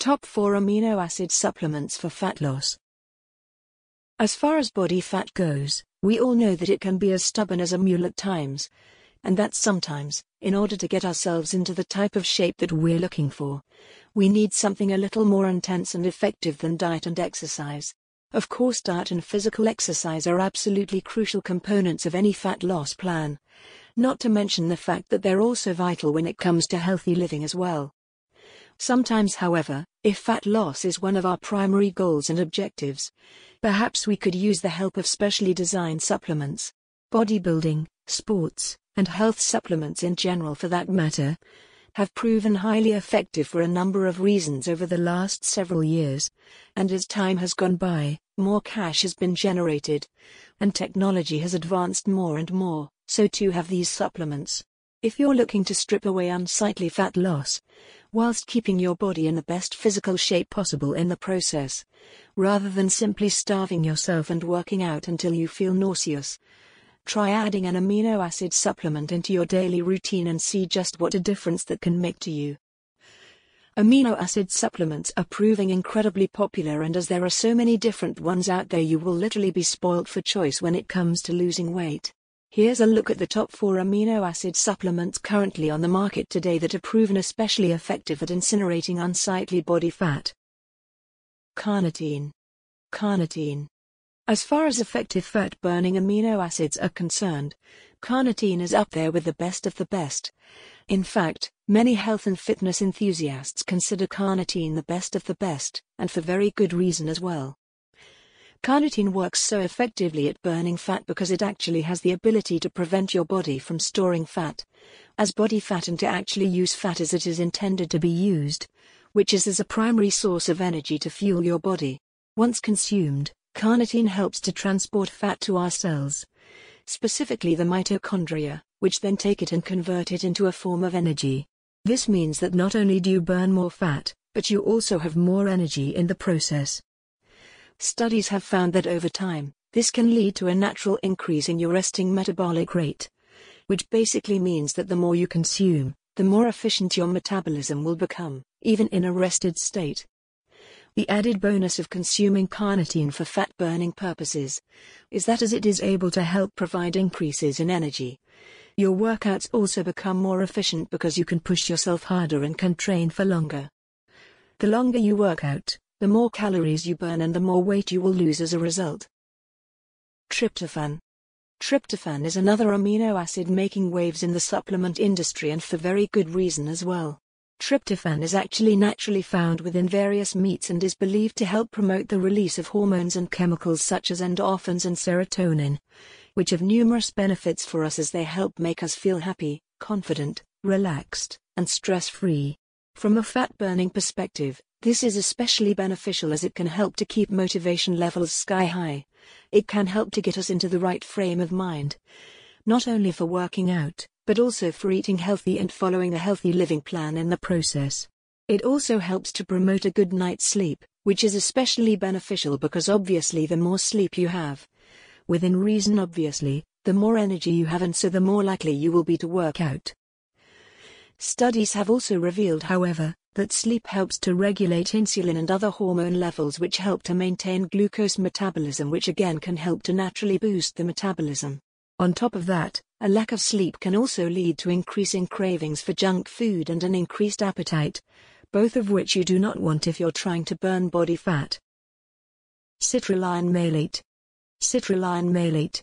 Top 4 Amino Acid Supplements for Fat Loss. As far as body fat goes, we all know that it can be as stubborn as a mule at times. And that sometimes, in order to get ourselves into the type of shape that we're looking for, we need something a little more intense and effective than diet and exercise. Of course, diet and physical exercise are absolutely crucial components of any fat loss plan. Not to mention the fact that they're also vital when it comes to healthy living as well. Sometimes, however, if fat loss is one of our primary goals and objectives, perhaps we could use the help of specially designed supplements. Bodybuilding, sports, and health supplements in general for that matter, have proven highly effective for a number of reasons over the last several years, and as time has gone by, more cash has been generated, and technology has advanced more and more, so too have these supplements. If you're looking to strip away unsightly fat loss, whilst keeping your body in the best physical shape possible in the process, rather than simply starving yourself and working out until you feel nauseous, Try adding an amino acid supplement into your daily routine and see just what a difference that can make to you. Amino acid supplements are proving incredibly popular, and as there are so many different ones out there, you will literally be spoilt for choice when it comes to losing weight. Here's a look at the top four amino acid supplements currently on the market today that are proven especially effective at incinerating unsightly body fat. Carnitine. Carnitine as far as effective fat burning amino acids are concerned, carnitine is up there with the best of the best. In fact, many health and fitness enthusiasts consider carnitine the best of the best, and for very good reason as well. Carnitine works so effectively at burning fat because it actually has the ability to prevent your body from storing fat, as body fat and to actually use fat as it is intended to be used, which is as a primary source of energy to fuel your body. Once consumed, Carnitine helps to transport fat to our cells, specifically the mitochondria, which then take it and convert it into a form of energy. This means that not only do you burn more fat, but you also have more energy in the process. Studies have found that over time, this can lead to a natural increase in your resting metabolic rate, which basically means that the more you consume, the more efficient your metabolism will become, even in a rested state. The added bonus of consuming carnitine for fat burning purposes is that as it is able to help provide increases in energy, your workouts also become more efficient because you can push yourself harder and can train for longer. The longer you work out, the more calories you burn and the more weight you will lose as a result. Tryptophan. Tryptophan is another amino acid making waves in the supplement industry and for very good reason as well. Tryptophan is actually naturally found within various meats and is believed to help promote the release of hormones and chemicals such as endorphins and serotonin, which have numerous benefits for us as they help make us feel happy, confident, relaxed, and stress free. From a fat burning perspective, this is especially beneficial as it can help to keep motivation levels sky high. It can help to get us into the right frame of mind, not only for working out, but also for eating healthy and following a healthy living plan in the process. It also helps to promote a good night's sleep, which is especially beneficial because obviously the more sleep you have, within reason obviously, the more energy you have and so the more likely you will be to work out. Studies have also revealed, however, that sleep helps to regulate insulin and other hormone levels which help to maintain glucose metabolism, which again can help to naturally boost the metabolism. On top of that, a lack of sleep can also lead to increasing cravings for junk food and an increased appetite, both of which you do not want if you're trying to burn body fat. Citrulline malate. Citrulline malate.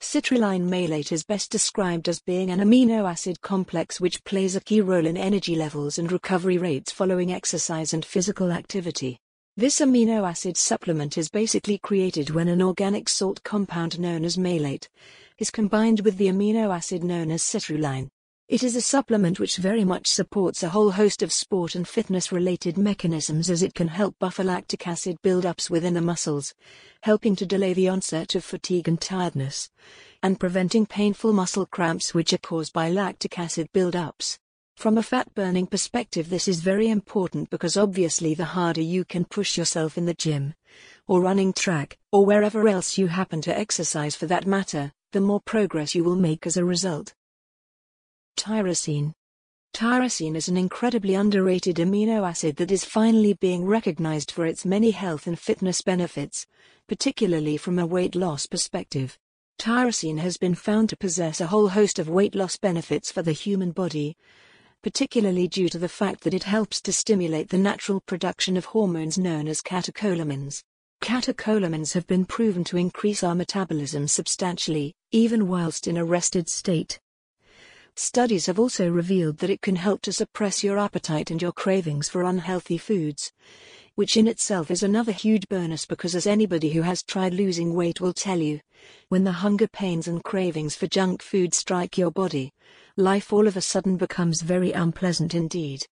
Citrulline malate is best described as being an amino acid complex which plays a key role in energy levels and recovery rates following exercise and physical activity. This amino acid supplement is basically created when an organic salt compound known as malate is combined with the amino acid known as citrulline. It is a supplement which very much supports a whole host of sport and fitness related mechanisms as it can help buffer lactic acid buildups within the muscles, helping to delay the onset of fatigue and tiredness, and preventing painful muscle cramps which are caused by lactic acid buildups. From a fat burning perspective, this is very important because obviously, the harder you can push yourself in the gym, or running track, or wherever else you happen to exercise for that matter, the more progress you will make as a result. Tyrosine. Tyrosine is an incredibly underrated amino acid that is finally being recognized for its many health and fitness benefits, particularly from a weight loss perspective. Tyrosine has been found to possess a whole host of weight loss benefits for the human body, particularly due to the fact that it helps to stimulate the natural production of hormones known as catecholamines. Catecholamines have been proven to increase our metabolism substantially, even whilst in a rested state. Studies have also revealed that it can help to suppress your appetite and your cravings for unhealthy foods, which in itself is another huge bonus because, as anybody who has tried losing weight will tell you, when the hunger pains and cravings for junk food strike your body, life all of a sudden becomes very unpleasant indeed.